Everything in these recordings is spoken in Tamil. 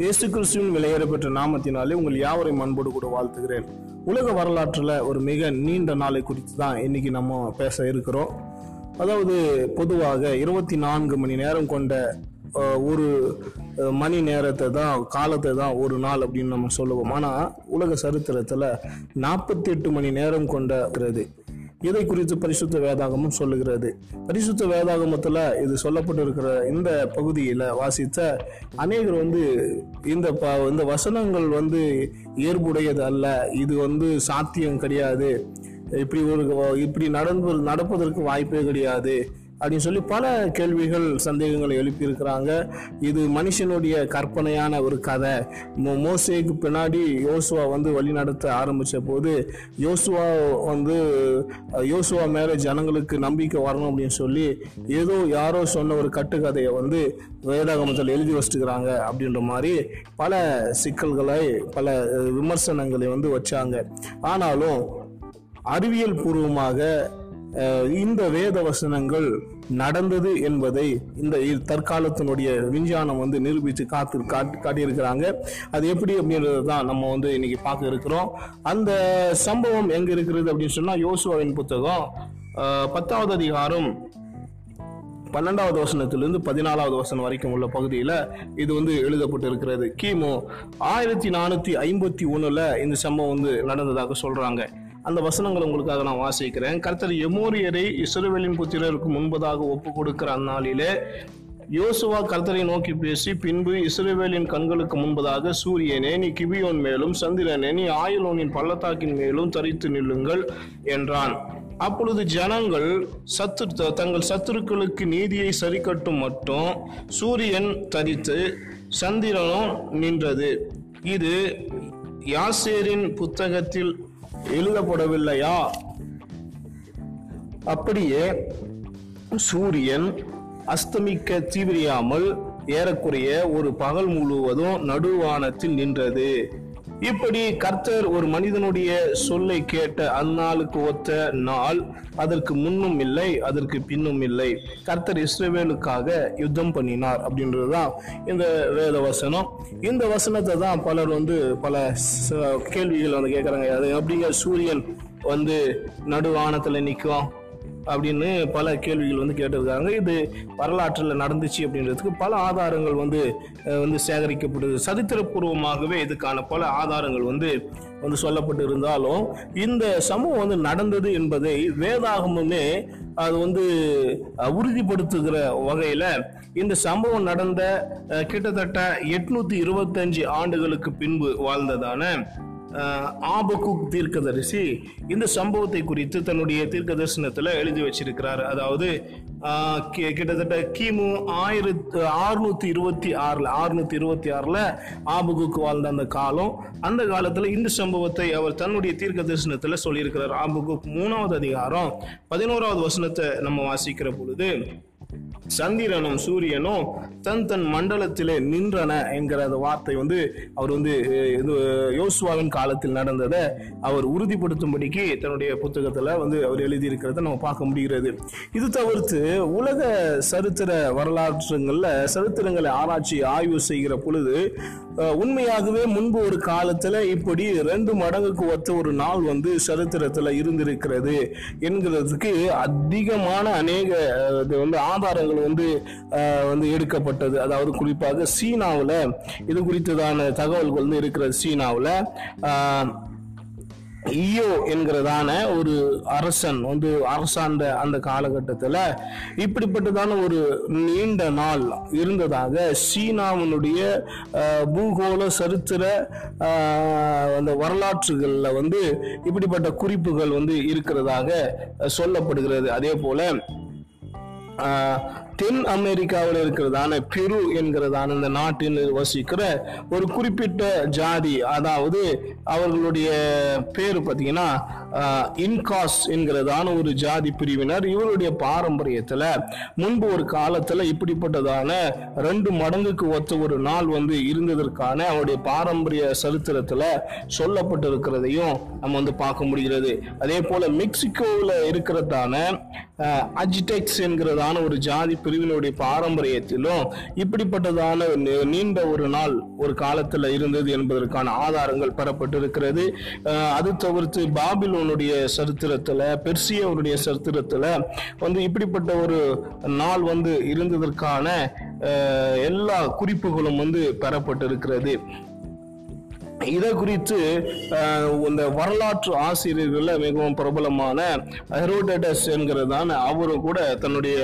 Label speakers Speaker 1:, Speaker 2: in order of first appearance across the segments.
Speaker 1: இயேசு கிறிஸ்துவின் விலையேறப்பெற்ற நாமத்தினாலே உங்கள் யாவரையும் அன்போடு கூட வாழ்த்துகிறேன். உலக வரலாற்றில் ஒரு மிக நீண்ட நாளை குறித்து தான் இன்னைக்கு நம்ம பேச இருக்கிறோம். அதாவது பொதுவாக இருபத்தி நான்கு மணி நேரம் கொண்ட ஒரு மணி நேரத்தை தான் காலத்தை தான் ஒரு நாள் அப்படின்னு நம்ம சொல்லுவோம். ஆனால் உலக சரித்திரத்தில் நாற்பத்தி எட்டு மணி நேரம் கொண்டது இதை குறித்து பரிசுத்த வேதாகமும் சொல்லுகிறது. பரிசுத்த வேதாகமத்தில் இது சொல்லப்பட்டிருக்கிற இந்த பகுதியில் வாசித்த அநேகர் வந்து இந்த ப இந்த வசனங்கள் வந்து இயல்புடையது அல்ல. இது வந்து சாத்தியம் கிடையாது. இப்படி ஒரு இப்படி நடந்து நடப்பதற்கு வாய்ப்பே கிடையாது. அப்படின்னு சொல்லி பல கேள்விகள் சந்தேகங்களை எழுப்பியிருக்கிறாங்க. இது மனுஷனுடைய கற்பனையான ஒரு கதை. மோ- மோசேக்கு பின்னாடி யோசுவா வந்து வழிநடத்த ஆரம்பித்த போது யோசுவா வந்து யோசுவா மேலே ஜனங்களுக்கு நம்பிக்கை வரணும் அப்படின்னு சொல்லி ஏதோ யாரோ சொன்ன ஒரு கட்டுக்கதையை வந்து வேதாகமத்தில் எழுதி வச்சுக்கிறாங்க அப்படின்ற மாதிரி பல சிக்கல்களை பல விமர்சனங்களை வந்து வச்சாங்க. ஆனாலும் அறிவியல் பூர்வமாக இந்த வேத வசனங்கள் நடந்தது என்பதை இந்த இ- தற்காலத்தினுடைய விஞ்ஞானம் வந்து நிரூபித்து காத்து காட்டி காட்டியிருக்கிறாங்க. அது எப்படி அப்படின்றது தான் நம்ம வந்து இன்னைக்கு பார்க்க இருக்கிறோம். அந்த சம்பவம் எங்க இருக்கிறது அப்படின்னு சொன்னா யோசுவாவின் புத்தகம் பத்தாவது அதிகாரம் பன்னெண்டாவது வசனத்திலிருந்து பதினாலாவது வசனம் வரைக்கும் உள்ள பகுதியில் இது வந்து எழுதப்பட்டு இருக்கிறது கிமு ஆயிரத்தி நானூத்தி ஐம்பத்தி ஒண்ணுல இந்த சம்பவம் வந்து நடந்ததாக சொல்றாங்க. அந்த வசனங்கள் உங்களுக்காக நான் வாசிக்கிறேன். கர்த்தர் எமோரியரை இஸ்ரவேலின் புத்திரருக்கு முன்பதாக ஒப்பு கொடுக்கிற அந்நாளிலே யோசுவா கர்த்தரை நோக்கி பேசி பின்பு இஸ்ரேவேலின் கண்களுக்கு முன்பதாக சூரியனே நீ கிபியோன் மேலும் சந்திரனே நீ ஆயுலோனின் பள்ளத்தாக்கின் மேலும் தரித்து நில்லுங்கள் என்றான். அப்பொழுது ஜனங்கள் சத்து தங்கள் சத்துருக்களுக்கு நீதியை சரிக்கட்டும் மட்டும் சூரியன் தரித்து சந்திரனும் நின்றது. இது யாசேரின் புத்தகத்தில் எழுதப்படவில்லையா? அப்படியே சூரியன் அஸ்தமிக்க தீவிரியாமல் ஏறக்குறைய ஒரு பகல் முழுவதும் நடுவானத்தில் நின்றது. இப்படி கர்த்தர் ஒரு மனிதனுடைய சொல்லை கேட்ட அந்நாளுக்கு ஒத்த நாள் அதற்கு முன்னும் இல்லை அதற்கு பின்னும் இல்லை. கர்த்தர் இஸ்ரவேலுக்காக யுத்தம் பண்ணினார் அப்படின்றதுதான் இந்த வேத வசனம் இந்த வசனத்தை தான் பலர் வந்து பல ச- கேள்விகள் வந்து கேட்குறாங்க அது எப்படிங்க சூரியன் வந்து நடுவானத்தில் நிற்கும் அப்படின்னு பல கேள்விகள் வந்து கேட்டிருக்காங்க. இது வரலாற்றில் நடந்துச்சு அப்படின்றதுக்கு பல ஆதாரங்கள் வந்து வந்து சேகரிக்கப்படுது சரித்திரபூர்வமாகவே இதுக்கான பல ஆதாரங்கள் வந்து வந்து சொல்லப்பட்டு இருந்தாலும் இந்த சம்பவம் வந்து நடந்தது என்பதை வேதாகமுமே அது வந்து உறுதிப்படுத்துகிற வகையில் இந்த சம்பவம் நடந்த கிட்டத்தட்ட எட்நூத்தி இருபத்தஞ்சு ஆண்டுகளுக்கு பின்பு வாழ்ந்ததான ஆபகுக் தீர்க்கதரிசி இந்த சம்பவத்தை குறித்து தன்னுடைய தீர்க்க தரிசனத்தில் எழுதி வச்சிருக்கிறார். அதாவது கிட்டத்தட்ட கிமு ஆயிரத்து அறுநூத்தி இருபத்தி ஆறில் அறுநூத்தி இருபத்தி ஆறில் ஆபுகுக்கு வாழ்ந்த அந்த காலம் அந்த காலத்தில் இந்த சம்பவத்தை அவர் தன்னுடைய தீர்க்க தரிசனத்தில் சொல்லியிருக்கிறார். ஆபுகுக் மூணாவது அதிகாரம் பதினோராவது வசனத்தை நம்ம வாசிக்கிற பொழுது சந்திரனும் சூரியனும் தன் தன் மண்டலத்திலே நின்றன என்கிற அந்த வார்த்தை வந்து அவர் வந்து இது யோசுவாவின் காலத்தில் நடந்ததை அவர் உறுதிப்படுத்தும்படிக்கு தன்னுடைய புத்தகத்தில் வந்து அவர் எழுதியிருக்கிறத நம்ம பார்க்க முடிகிறது. இது தவிர்த்து உலக சரித்திர வரலாற்றுங்களில் சரித்திரங்களை ஆராய்ச்சி ஆய்வு செய்கிற பொழுது உண்மையாகவே முன்பு ஒரு காலத்தில் இப்படி ரெண்டு மடங்குக்கு ஒத்த ஒரு நாள் வந்து சரித்திரத்தில் இருந்திருக்கிறது என்கிறதுக்கு அதிகமான அநேக வந்து இது வந்து வந்து வந்து எடுக்கப்பட்டது. அதாவது குறிப்பாக சீனாவில் இது குறித்ததான தகவல்கள் வந்து இருக்கிறது சீனாவில். ஈயோ என்கிறதான ஒரு அரசன் வந்து அரசாண்ட அந்த காலகட்டத்தில் இப்படிப்பட்டதான ஒரு நீண்ட நாள் இருந்ததாக சீனாவினுடைய பூகோள சரித்திர அந்த வரலாற்றுகளில் வந்து இப்படிப்பட்ட குறிப்புகள் வந்து இருக்கிறதாக சொல்லப்படுகிறது. அதே போல தென் அமெரிக்காவில் இருக்கிறதான பெரு என்கிறதான இந்த நாட்டில் வசிக்கிற ஒரு குறிப்பிட்ட ஜாதி அதாவது அவர்களுடைய பேர் பார்த்தீங்கன்னா இன்காஸ் என்கிறதான ஒரு ஜாதி பிரிவினர் இவருடைய பாரம்பரியத்தில் முன்பு ஒரு காலத்தில் இப்படிப்பட்டதான ரெண்டு மடங்குக்கு ஒத்த ஒரு நாள் வந்து இருந்ததற்கான அவருடைய பாரம்பரிய சரித்திரத்தில் சொல்லப்பட்டிருக்கிறதையும் நம்ம வந்து பார்க்க முடிகிறது. அதே போல மெக்சிகோவில் இருக்கிறதான அஜிடெக்ஸ் என்கிறதான ஒரு ஜாதி பிரிவினுடைய பாரம்பரியத்திலும் இப்படிப்பட்டதான நீண்ட ஒரு நாள் ஒரு காலத்தில் இருந்தது என்பதற்கான ஆதாரங்கள் பெறப்பட்டிருக்கிறது. அது தவிர்த்து பாபிலோனுடைய சரித்திரத்தில் பெர்சியவனுடைய சரித்திரத்தில் வந்து இப்படிப்பட்ட ஒரு நாள் வந்து இருந்ததற்கான எல்லா குறிப்புகளும் வந்து பெறப்பட்டிருக்கிறது. இதை குறித்து இந்த வரலாற்று ஆசிரியர்களில் மிகவும் பிரபலமான ஹெரோடஸ் என்கிறதான அவரும் கூட தன்னுடைய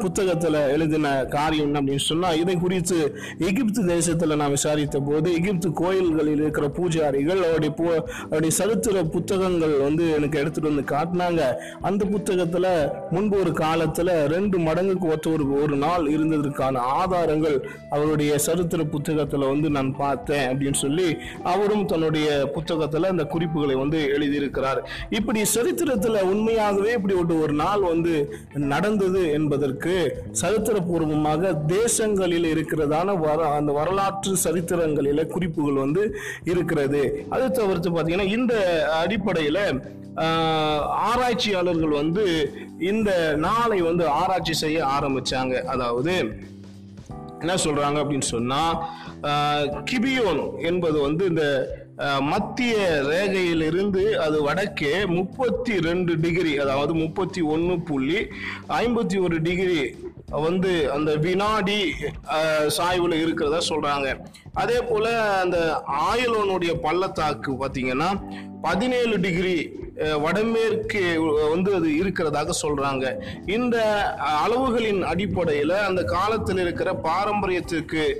Speaker 1: புத்தகத்தில் எழுதின காரியம் என்ன அப்படின்னு சொன்னால் இதை குறித்து எகிப்து தேசத்தில் நான் விசாரித்த போது எகிப்து கோயில்களில் இருக்கிற பூஜாரிகள் அவருடைய பு- அவருடைய சரித்திர புத்தகங்கள் வந்து எனக்கு எடுத்துகிட்டு வந்து காட்டினாங்க. அந்த புத்தகத்தில் முன்பு ஒரு காலத்தில் ரெண்டு மடங்குக்கு ஒத்த ஒரு ஒரு நாள் இருந்ததற்கான ஆதாரங்கள் அவருடைய சரித்திர புத்தகத்தில் வந்து நான் பார்த்தேன் அப்படின்னு சொல்லி அவரும் தன்னுடைய புத்தகத்துல அந்த குறிப்புகளை வந்து எழுதியிருக்கிறார். இப்படி சரித்திரத்துல உண்மையாகவே இப்படி ஒரு ஒரு நாள் வந்து நடந்தது என்பதற்கு சரித்திரபூர்வமாக தேசங்களில் இருக்கிறதான வர அந்த வரலாற்று சரித்திரங்களில குறிப்புகள் வந்து இருக்கிறது. அது தவிர்த்து பார்த்தீங்கன்னா இந்த அடிப்படையில ஆஹ், ஆராய்ச்சியாளர்கள் வந்து இந்த நாளை வந்து ஆராய்ச்சி செய்ய ஆரம்பிச்சாங்க. அதாவது என்ன சொல்றாங்க அப்படின்னு சொன்னா கிபியோன் என்பது வந்து இந்த மத்திய ரேகையிலிருந்து அது வடக்கே முப்பத்தி ரெண்டு டிகிரி அதாவது முப்பத்தி ஒன்று புள்ளி ஐம்பத்தி ஒரு டிகிரி வந்து அந்த வினாடி சாய்வில் இருக்கிறதா சொல்றாங்க. அதே போல அந்த ஆயலோனுடைய பள்ளத்தாக்கு பார்த்தீங்கன்னா பதினேழு டிகிரி வடமேற்கு வந்து அது இருக்கிறதாக சொல்றாங்க. இந்த அளவுகளின் அடிப்படையில் அந்த காலத்தில் இருக்கிற பாரம்பரியத்திற்கு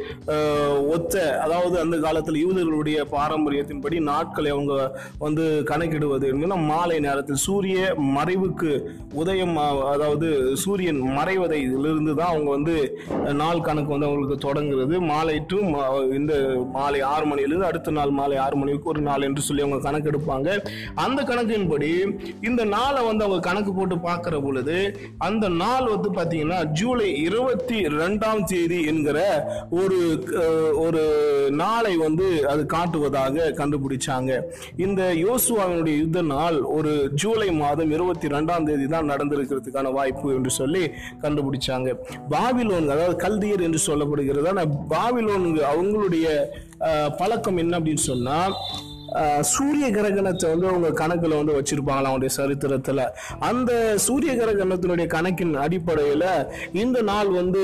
Speaker 1: ஒத்த அதாவது அந்த காலத்தில் யூதர்களுடைய பாரம்பரியத்தின்படி நாட்களை அவங்க வந்து கணக்கிடுவது மாலை நேரத்தில் சூரிய மறைவுக்கு உதயம் அதாவது சூரியன் மறைவதையிலிருந்து தான் அவங்க வந்து நாள் கணக்கு வந்து அவங்களுக்கு தொடங்குறது மாலை டு இந்த மாலை ஆறு மணியிலிருந்து அடுத்த நாள் மாலை ஆறு மணிக்கு ஒரு நாள் என்று சொல்லி அவங்க கணக்கெடுப்பாங்க அந்த கணக்கின்படி இந்த நாளை வந்து அவங்க கணக்கு போட்டு பார்க்கிற பொழுது அந்த நாள் வந்து பார்த்தீங்கன்னா ஜூலை இருபத்தி ரெண்டாம் தேதி என்கிற ஒரு ஒரு நாளை வந்து அது காட்டுவதாக கண்டுபிடிச்சாங்க. இந்த யோசுவாவினுடைய யுத்த நாள் ஒரு ஜூலை மாதம் இருபத்தி ரெண்டாம் தேதி தான் நடந்திருக்கிறதுக்கான வாய்ப்பு என்று சொல்லி கண்டுபிடிச்சாங்க. பாபிலோன் அதாவது கல்தியர் என்று சொல்லப்படுகிறது? பாபிலோன் அவங்களுடைய அஹ், பழக்கம் என்ன அப்படின்னு சொன்னா சூரிய கிரகணத்தை வந்து அவங்க கணக்குல வந்து வச்சிருப்பாங்களா அவங்களுடைய சரித்திரத்துல? அந்த சூரிய கிரகணத்தினுடைய கணக்கின் அடிப்படையில இந்த நாள் வந்து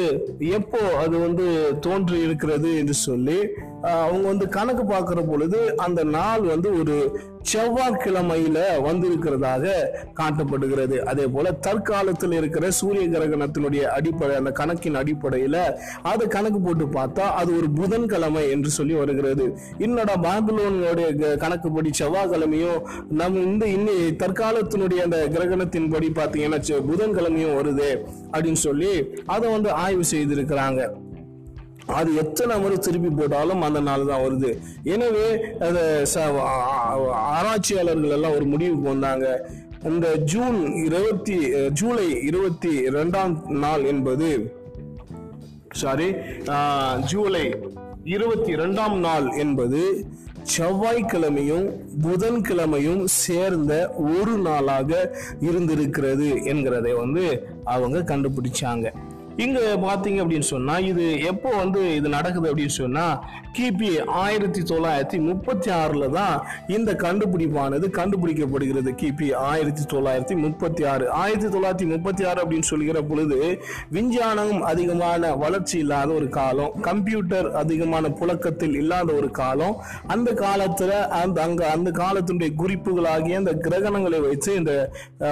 Speaker 1: எப்போ அது வந்து தோன்றி இருக்கிறது என்று சொல்லி அவங்க வந்து கணக்கு பார்க்குற பொழுது அந்த நாள் வந்து ஒரு செவ்வாய்க்கிழமையில வந்திருக்கிறதாக காட்டப்படுகிறது. அதே போல தற்காலத்தில் இருக்கிற சூரிய கிரகணத்தினுடைய அடிப்படை அந்த கணக்கின் அடிப்படையில அதை கணக்கு போட்டு பார்த்தா அது ஒரு புதன்கிழமை என்று சொல்லி வருகிறது. இன்னடா பாபிலோனுடைய க- கணக்குப்படி செவ்வாய்க்கிழமையும் நம்ம இந்த இன்னி தற்காலத்தினுடைய அந்த கிரகணத்தின் படி பார்த்தீங்கன்னா புதன்கிழமையும் வருது அப்படின்னு சொல்லி அதை வந்து ஆய்வு செய்திருக்கிறாங்க. அது எத்தனை முறை திருப்பி போட்டாலும் அந்த நாள் தான் வருது. எனவே அதை ச- ஆராய்ச்சியாளர்கள் எல்லாம் ஒரு முடிவுக்கு வந்தாங்க. இந்த ஜூன் இருபத்தி ஜூலை இருபத்தி ரெண்டாம் நாள் என்பது சாரி ஜூலை இருபத்தி ரெண்டாம் நாள் என்பது செவ்வாய்க்கிழமையும் புதன்கிழமையும் சேர்ந்த ஒரு நாளாக இருந்திருக்கிறது என்கிறதை வந்து அவங்க கண்டுபிடிச்சாங்க. இங்க பாத்தீங்க அப்படின்னு சொன்னா இது எப்போ வந்து இது நடக்குது அப்படின்னு சொன்னா கிபி ஆயிரத்தி தொள்ளாயிரத்தி முப்பத்தி ஆறுல தான் இந்த கண்டுபிடிப்பானது கண்டுபிடிக்கப்படுகிறது. கிபி ஆயிரத்தி தொள்ளாயிரத்தி முப்பத்தி ஆறு. ஆயிரத்தி தொள்ளாயிரத்தி முப்பத்தி ஆறு அப்படின்னு சொல்கிற பொழுது விஞ்ஞானம் அதிகமான வளர்ச்சி இல்லாத ஒரு காலம் கம்ப்யூட்டர் அதிகமான புழக்கத்தில் இல்லாத ஒரு காலம் அந்த காலத்துல அந்த அங்க அந்த காலத்தினுடைய குறிப்புகளாகிய அந்த கிரகணங்களை வச்சு இந்த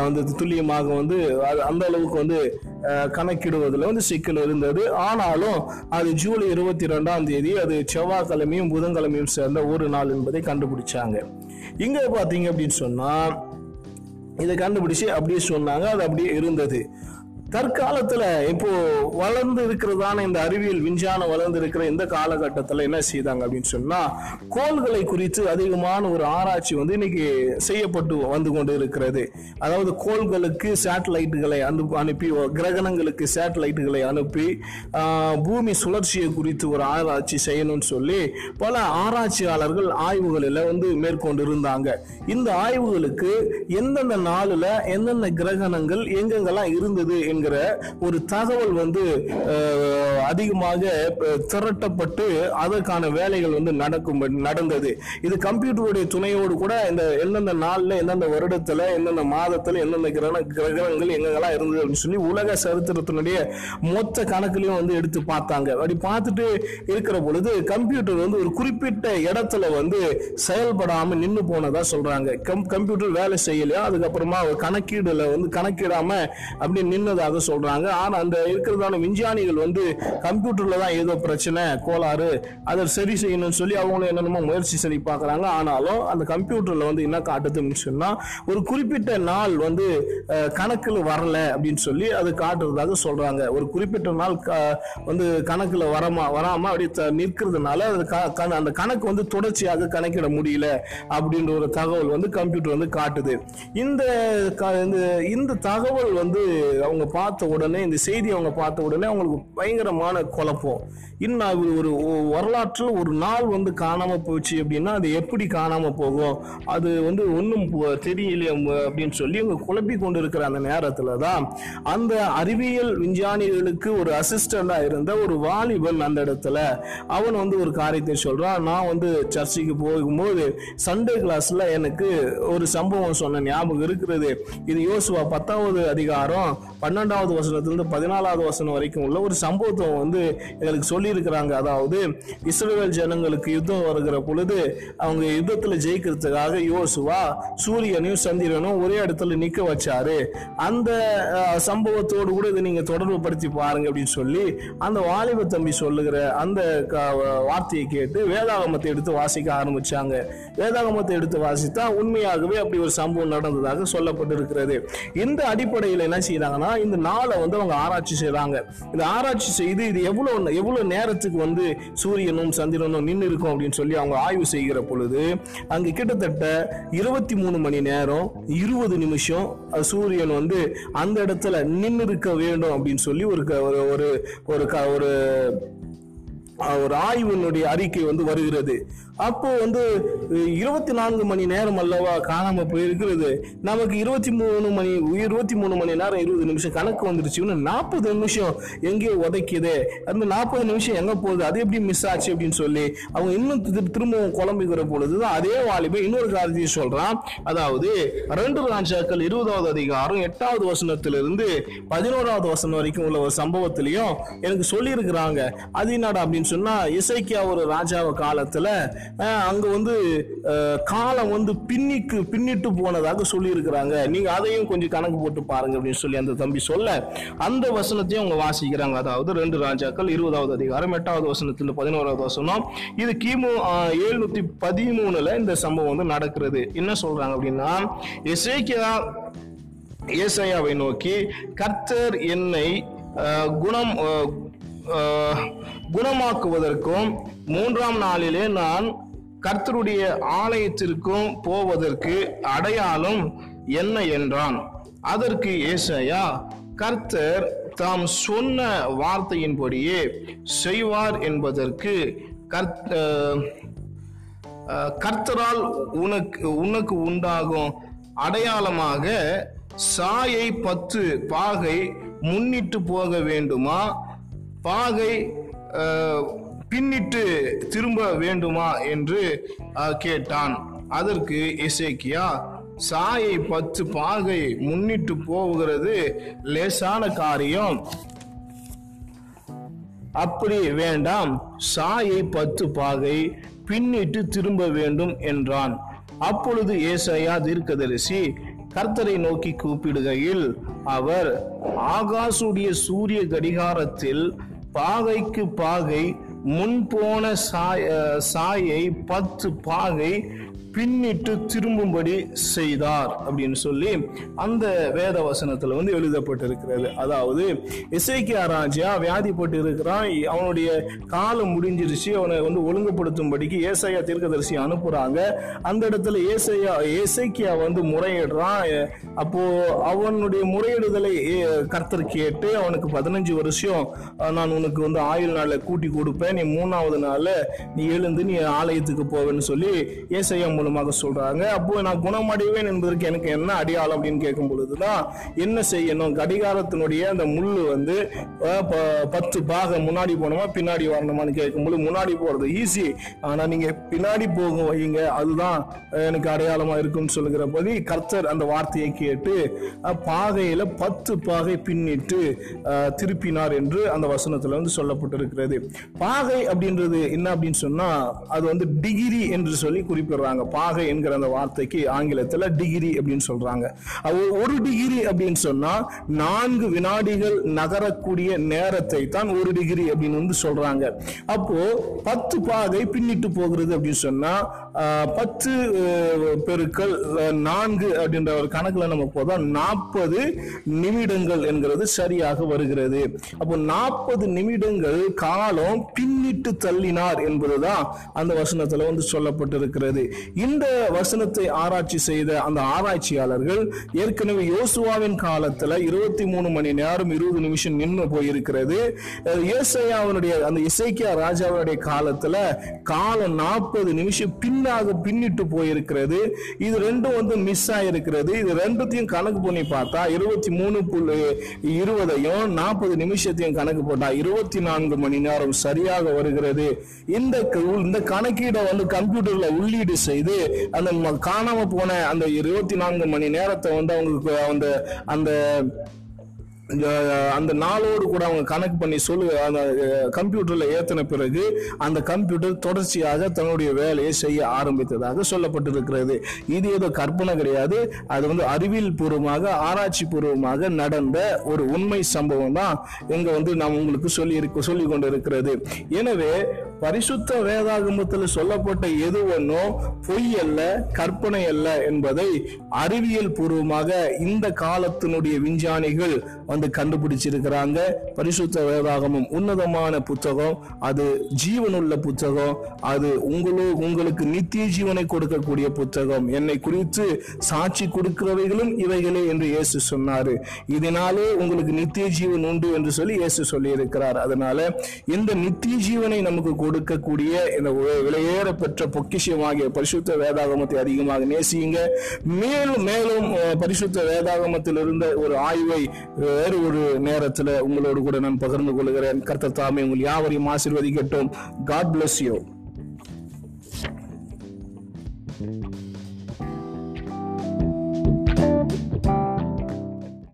Speaker 1: வந்து துல்லியமாக வந்து அது- அந்த அளவுக்கு வந்து கணக்கிடுவதில் வந்து சிக்கல் இருந்தது. ஆனாலும் அது ஜூலை இருபத்தி ரெண்டாம் தேதி அது செவ்வாய்க்கிழமையும் புதன்கிழமையும் சேர்ந்த ஒரு நாள் என்பதை கண்டுபிடிச்சாங்க. இங்க பாத்தீங்க அப்படின்னு சொன்னா இதை கண்டுபிடிச்சு அப்படியே சொன்னாங்க. அது அப்படியே இருந்தது. தற்காலத்துல இப்போ வளர்ந்து இருக்கிறதான இந்த அறிவியல் விஞ்ஞானம் வளர்ந்து இருக்கிற இந்த காலகட்டத்துல என்ன செய்தாங்க அப்படின்னு சொன்னா கோள்களை குறித்து அதிகமான ஒரு ஆராய்ச்சி வந்து இன்னைக்கு செய்யப்பட்டு வந்து கொண்டு இருக்கிறது. அதாவது கோள்களுக்கு சேட்டலைட்டுகளை அனுப்பி அனுப்பி கிரகணங்களுக்கு சேட்டலைட்டுகளை அனுப்பி பூமி சுழற்சியை குறித்து ஒரு ஆராய்ச்சி செய்யணும்னு சொல்லி பல ஆராய்ச்சியாளர்கள் ஆய்வுகளில் வந்து மேற்கொண்டு இருந்தாங்க இந்த ஆய்வுகளுக்கு எந்தெந்த நாளில் எந்தெந்த கிரகணங்கள் எங்கெங்கெல்லாம் இருந்தது என்கிற ஒரு தகவல் வந்து அதிகமாக திரட்டப்பட்டு அதற்கான வேலைகள் வந்து நடக்கும் நடந்தது. இது கம்ப்யூட்டருடைய துணையோடு கூட இந்த எந்தெந்த நாள்ல எந்தெந்த வருடத்தில் எந்தெந்த மாதத்தில் எந்தெந்த கிரண கிரகணங்கள் எங்கெங்கெல்லாம் இருந்தது அப்படின்னு சொல்லி உலக சரித்திரத்தினுடைய மொத்த கணக்குலையும் வந்து எடுத்து பார்த்தாங்க. அப்படி பார்த்துட்டு இருக்கிற பொழுது கம்ப்யூட்டர் வந்து ஒரு குறிப்பிட்ட இடத்துல வந்து செயல்படாமல் நின்று போனதா சொல்றாங்க. கம் கம்ப்யூட்டர் வேலை செய்யலையா அதுக்கப்புறமா கணக்கீடுல வந்து கணக்கிடாம அப்படி இருக்கிறதாக சொல்றாங்க. ஆனா அந்த இருக்கிறதால விஞ்ஞானிகள் வந்து கம்ப்யூட்டர்ல தான் ஏதோ பிரச்சனை கோளாறு அதை சரி செய்யணும்னு சொல்லி அவங்களும் என்னென்னமோ முயற்சி சரி பார்க்குறாங்க. ஆனாலும் அந்த கம்ப்யூட்டர்ல வந்து என்ன காட்டுதுன்னு சொன்னா ஒரு குறிப்பிட்ட நாள் வந்து கணக்கில் வரல அப்படின்னு சொல்லி அது காட்டுறதாக சொல்றாங்க. ஒரு குறிப்பிட்ட நாள் வந்து கணக்கில் வரமா வராம அப்படி நிற்கிறதுனால அது அந்த கணக்கு வந்து தொடர்ச்சியாக கணக்கிட முடியல அப்படின்ற ஒரு தகவல் வந்து கம்ப்யூட்டர் வந்து காட்டுது. இந்த- இந்த தகவல் வந்து அவங்க பார்த்த உடனே இந்த செய்தி அவங்க பார்த்த உடனே அவங்களுக்கு பயங்கரமான குழப்பம். இன்னும் அது ஒரு வரலாற்றில் ஒரு நாள் வந்து காணாம போச்சு அப்படின்னா அது எப்படி காணாம போகும்? அது வந்து ஒன்றும் தெரியலையே அப்படின்னு சொல்லி அவங்க குழப்பி கொண்டு இருக்கிற அந்த நேரத்துல தான் அந்த அறிவியல் விஞ்ஞானிகளுக்கு ஒரு அசிஸ்டண்டா இருந்த ஒரு வாலிபன் அந்த இடத்துல அவன் வந்து ஒரு காரியத்தை சொல்றான் நான் வந்து சர்ச்சுக்கு போகும்போது சண்டே கிளாஸ்ல எனக்கு ஒரு சம்பவம் சொன்ன ஞாபகம் இருக்கிறது. இது யோசுவா பத்தாவது அதிகாரம் பன்னெண்டாவது வசனத்திலிருந்து பதினாலாவது வசனம் வரைக்கும் உள்ள ஒரு சம்பவத்தை வந்து எங்களுக்கு சொல்லி இருக்கிறாங்க அதாவது இஸ்ரேல் ஜனங்களுக்கு யுத்தம் வருகிற பொழுது அவங்க யுத்தத்தில் ஜெயிக்கிறதுக்காக யோசுவா சூரியனையும் சந்திரனும் ஒரே இடத்துல நிற்க வச்சாரு. அந்த சம்பவத்தோடு கூட இதை நீங்க தொடர்பு படுத்தி பாருங்க அப்படின்னு சொல்லி அந்த வாலிப தம்பி சொல்லுகிற அந்த வார்த்தையை கேட்டு வேதாகமத்தை எடுத்து வாசிக்க ஆரம்பிச்சாங்க. வேதாகமத்தை எடுத்து வாசித்தா உண்மையாகவே அப்படி ஒரு சம்பவம் நடந்ததாக சொல்லப்பட்டிருக்கிறது. இந்த அடிப்படையில் என்ன செய்யறாங்கன்னா இந்த நாளை வந்து அவங்க ஆராய்ச்சி செய்கிறாங்க இந்த ஆராய்ச்சி செய்து இது எவ்வளோ எவ்வளோ நேரத்துக்கு வந்து சூரியனும் சந்திரனும் நின்று இருக்கும் அப்படின்னு சொல்லி அவங்க ஆய்வு செய்கிற பொழுது அங்கே கிட்டத்தட்ட இருபத்தி மூணு மணி நேரம் இருபது நிமிஷம் சூரியன் வந்து அந்த இடத்துல நின்று இருக்க வேண்டும் அப்படின்னு சொல்லி ஒரு க- ஒரு ஒரு ஒரு க- ஒரு ஒரு ஆய்வினுடைய அறிக்கை வந்து வருகிறது. அப்போ வந்து இருபத்தி நான்கு மணி நேரம் அல்லவா காணாம போயிருக்கிறது. நமக்கு இருபத்தி மூணு மணி இருபத்தி மூணு மணி நேரம் இருபது நிமிஷம் கணக்கு வந்துருச்சுன்னு நாற்பது நிமிஷம் எங்கேயோ உதைக்குது? அந்த நாற்பது நிமிஷம் எங்க போகுது? அது எப்படி மிஸ் ஆச்சு அப்படின்னு சொல்லி அவங்க இன்னும் திரும்பவும் குழம்புகிற பொழுதுதான் அதே வாலிபை இன்னொரு காரியத்தையும் சொல்றான். அதாவது ரெண்டு ராஜாக்கள் இருபதாவது அதிகாரம் எட்டாவது வசனத்திலிருந்து பதினோராவது வசனம் வரைக்கும் உள்ள ஒரு சம்பவத்திலையும் எனக்கு சொல்லியிருக்கிறாங்க. அது என்னடா அப்படின்னு சொன்னா இசைக்கியா ஒரு ராஜாவ காலத்துல அங்க வந்து காலம் வந்து பின்னிக்கு பின்னிட்டு போனதாக சொல்லியிருக்கிறாங்க. நீங்கள் நீங்க அதையும் கொஞ்சம் கணக்கு போட்டு பாருங்க அப்படின்னு சொல்லி அந்த தம்பி சொல்ல அந்த வசனத்தையும் அவங்க வாசிக்கிறாங்க. அதாவது ரெண்டு ராஜாக்கள் இருபதாவது அதிகாரம் எட்டாவது வசனத்துல பதினோராவது வசனம் இது கிமு எழுநூத்தி பதிமூணுல இந்த சம்பவம் வந்து நடக்கிறது. என்ன சொல்றாங்க அப்படின்னா இசைக்கியா ஏசாயாவை நோக்கி கர்த்தர் என்னை குணம் குணமாக்குவதற்கும் மூன்றாம் நாளிலே நான் கர்த்தருடைய ஆலயத்திற்கும் போவதற்கு அடையாளம் என்ன என்றான். அதற்கு ஏசையா கர்த்தர் தாம் சொன்ன வார்த்தையின்படியே செய்வார் என்பதற்கு கர்த்த கர்த்தரால் உனக்கு உனக்கு உண்டாகும் அடையாளமாக சாயை பத்து பாகை முன்னிட்டு போக வேண்டுமா? பாகை பின்னிட்டு திரும்ப வேண்டுமா என்று கேட்டான். அதற்கு இசைக்கியா சாயை பத்து பாகை முன்னிட்டு போகிறது லேசான காரியம். அப்படி வேண்டாம் சாயை பத்து பாகை பின்னிட்டு திரும்ப வேண்டும் என்றான். அப்பொழுது ஏசையா தீர்க்கதரிசி கர்த்தரை நோக்கி கூப்பிடுகையில் அவர் ஆகாசுடைய சூரிய கடிகாரத்தில் பாகைக்கு பாகை முன்போன சாய் சாயை பத்து பாகை பின்னிட்டு திரும்பும்படி செய்தார் அப்படின்னு சொல்லி அந்த வேத வசனத்துல வந்து எழுதப்பட்டிருக்கிறது. அதாவது இசைக்கியா ராஜா வியாதிப்பட்டு இருக்கிறான். அவனுடைய காலம் முடிஞ்சிருச்சு. அவனை வந்து ஒழுங்குபடுத்தும்படிக்கு ஏசையா தீர்க்கதரிசி அனுப்புறாங்க. அந்த இடத்துல ஏசையா இசைக்கியா வந்து முறையிடுறான். அப்போ அவனுடைய முறையிடுதலை கர்த்தர் கேட்டு அவனுக்கு பதினஞ்சு வருஷம் நான் உனக்கு வந்து ஆயுள் நாளை கூட்டி கொடுப்பேன். நீ மூணாவது நாளில் நீ எழுந்து நீ ஆலயத்துக்கு போவேன்னு சொல்லி ஏசையா மூலமாக சொல்றாங்க. அப்போ நான் குணமடைவேன் என்பதற்கு எனக்கு என்ன அடையாளம் அப்படின்னு கேட்கும் பொழுதுதான் என்ன செய்யணும்? கடிகாரத்தினுடைய அந்த முள் வந்து ப- பத்து பாகம் முன்னாடி போனோமா பின்னாடி வரணுமான்னு கேட்கும்போது முன்னாடி போறது ஈஸி ஆனா நீங்க பின்னாடி போகும் வைங்க அதுதான் எனக்கு அடையாளமா இருக்கும்னு சொல்லுகிறபடி கர்த்தர் அந்த வார்த்தையை கேட்டு பாகையில் பாகையில பத்து பாகை பின்னிட்டு திருப்பினார் என்று அந்த வசனத்துல வந்து சொல்லப்பட்டிருக்கிறது. பாகை அப்படின்றது என்ன அப்படின்னு சொன்னா அது வந்து டிகிரி என்று சொல்லி குறிப்பிடுறாங்க. பாகை என்கிற அந்த வார்த்தைக்கு ஆங்கிலத்துல டிகிரி அப்படின்னு சொல்றாங்க. ஒரு டிகிரி அப்படின்னு சொன்னா நான்கு வினாடிகள் நகரக்கூடிய நேரத்தை தான் ஒரு டிகிரி அப்படின்னு வந்து சொல்றாங்க. அப்போ பத்து பாகை பின்னிட்டு போகிறது அப்படின்னு சொன்னா பத்து பெருக்கள் நான்கு அப்படின்ற ஒரு கணக்குல நம்ம போதா நாற்பது நிமிடங்கள் என்கிறது சரியாக வருகிறது. அப்போ நாற்பது நிமிடங்கள் காலம் பின்னிட்டு தள்ளினார் என்பதுதான் அந்த வசனத்துல வந்து சொல்லப்பட்டிருக்கிறது. இந்த வசனத்தை ஆராய்ச்சி செய்த அந்த ஆராய்ச்சியாளர்கள் ஏற்கனவே யோசுவாவின் காலத்துல இருபத்தி மூணு மணி நேரம் இருபது நிமிஷம் நின்று போயிருக்கிறது. இயேசையாவனுடைய அந்த இசைக்கியா ராஜாவுடைய காலத்துல காலம் நாற்பது நிமிஷம் பின்னாக பின்னிட்டு போயிருக்கிறது. இது ரெண்டும் வந்து மிஸ் ஆயிருக்கிறது. இது ரெண்டுத்தையும் கணக்கு பண்ணி பார்த்தா இருபத்தி மூணு புள்ளி இருபதையும் நாற்பது நிமிஷத்தையும் கணக்கு போட்டா இருபத்தி நான்கு மணி நேரம் சரியாக வருகிறது. இந்த இந்த கணக்கீடை வந்து கம்ப்யூட்டர்ல உள்ளீடு செய்து அந்த ம- காணாம போன அந்த இருபத்தி நான்கு மணி நேரத்தை வந்து அவங்களுக்கு அந்த அந்த அந்த நாளோடு கூட அவங்க கணக்கு பண்ணி சொல்லு அந்த கம்ப்யூட்டரில் கம்ப்யூட்டர்ல ஏத்தின பிறகு அந்த கம்ப்யூட்டர் தொடர்ச்சியாக தன்னுடைய வேலையை செய்ய ஆரம்பித்ததாக சொல்லப்பட்டிருக்கிறது. இது ஏதோ கற்பனை கிடையாது. அது வந்து அறிவியல் பூர்வமாக ஆராய்ச்சி பூர்வமாக நடந்த ஒரு உண்மை சம்பவம் தான் இங்கே வந்து நாம் உங்களுக்கு சொல்லி இருக்க சொல்லி கொண்டு இருக்கிறது எனவே பரிசுத்த வேதாகமத்தில் சொல்லப்பட்ட எது ஒன்றும் பொய் அல்ல கற்பனை அல்ல என்பதை அறிவியல் பூர்வமாக இந்த காலத்தினுடைய விஞ்ஞானிகள் வந்து கண்டுபிடிச்சிருக்கிறாங்க. பரிசுத்த வேதாகமும் உன்னதமான புத்தகம். அது ஜீவனுள்ள புத்தகம். அது உங்களோ உங்களுக்கு நித்திய ஜீவனை கொடுக்கக்கூடிய புத்தகம். என்னை குறித்து சாட்சி கொடுக்கிறவைகளும் இவைகளே என்று இயேசு சொன்னாரு. இதனாலே உங்களுக்கு நித்திய ஜீவன் உண்டு என்று சொல்லி இயேசு சொல்லி இருக்கிறார் அதனால இந்த நித்திய ஜீவனை நமக்கு கொடுக்கக்கூடிய இந்த விலையேற பெற்ற பொக்கிஷமாகிய பரிசுத்த வேதாகமத்தை அதிகமாக நேசியுங்க. மேலும் மேலும் பரிசுத்த வேதாகமத்தில் இருந்த ஒரு ஆய்வை வேறு ஒரு நேரத்தில் உங்களோடு கூட நான் பகிர்ந்து கொள்கிறேன். கர்த்தர் தாமே உங்கள் யாவரையும் ஆசிர்வதிக்கட்டும். God bless you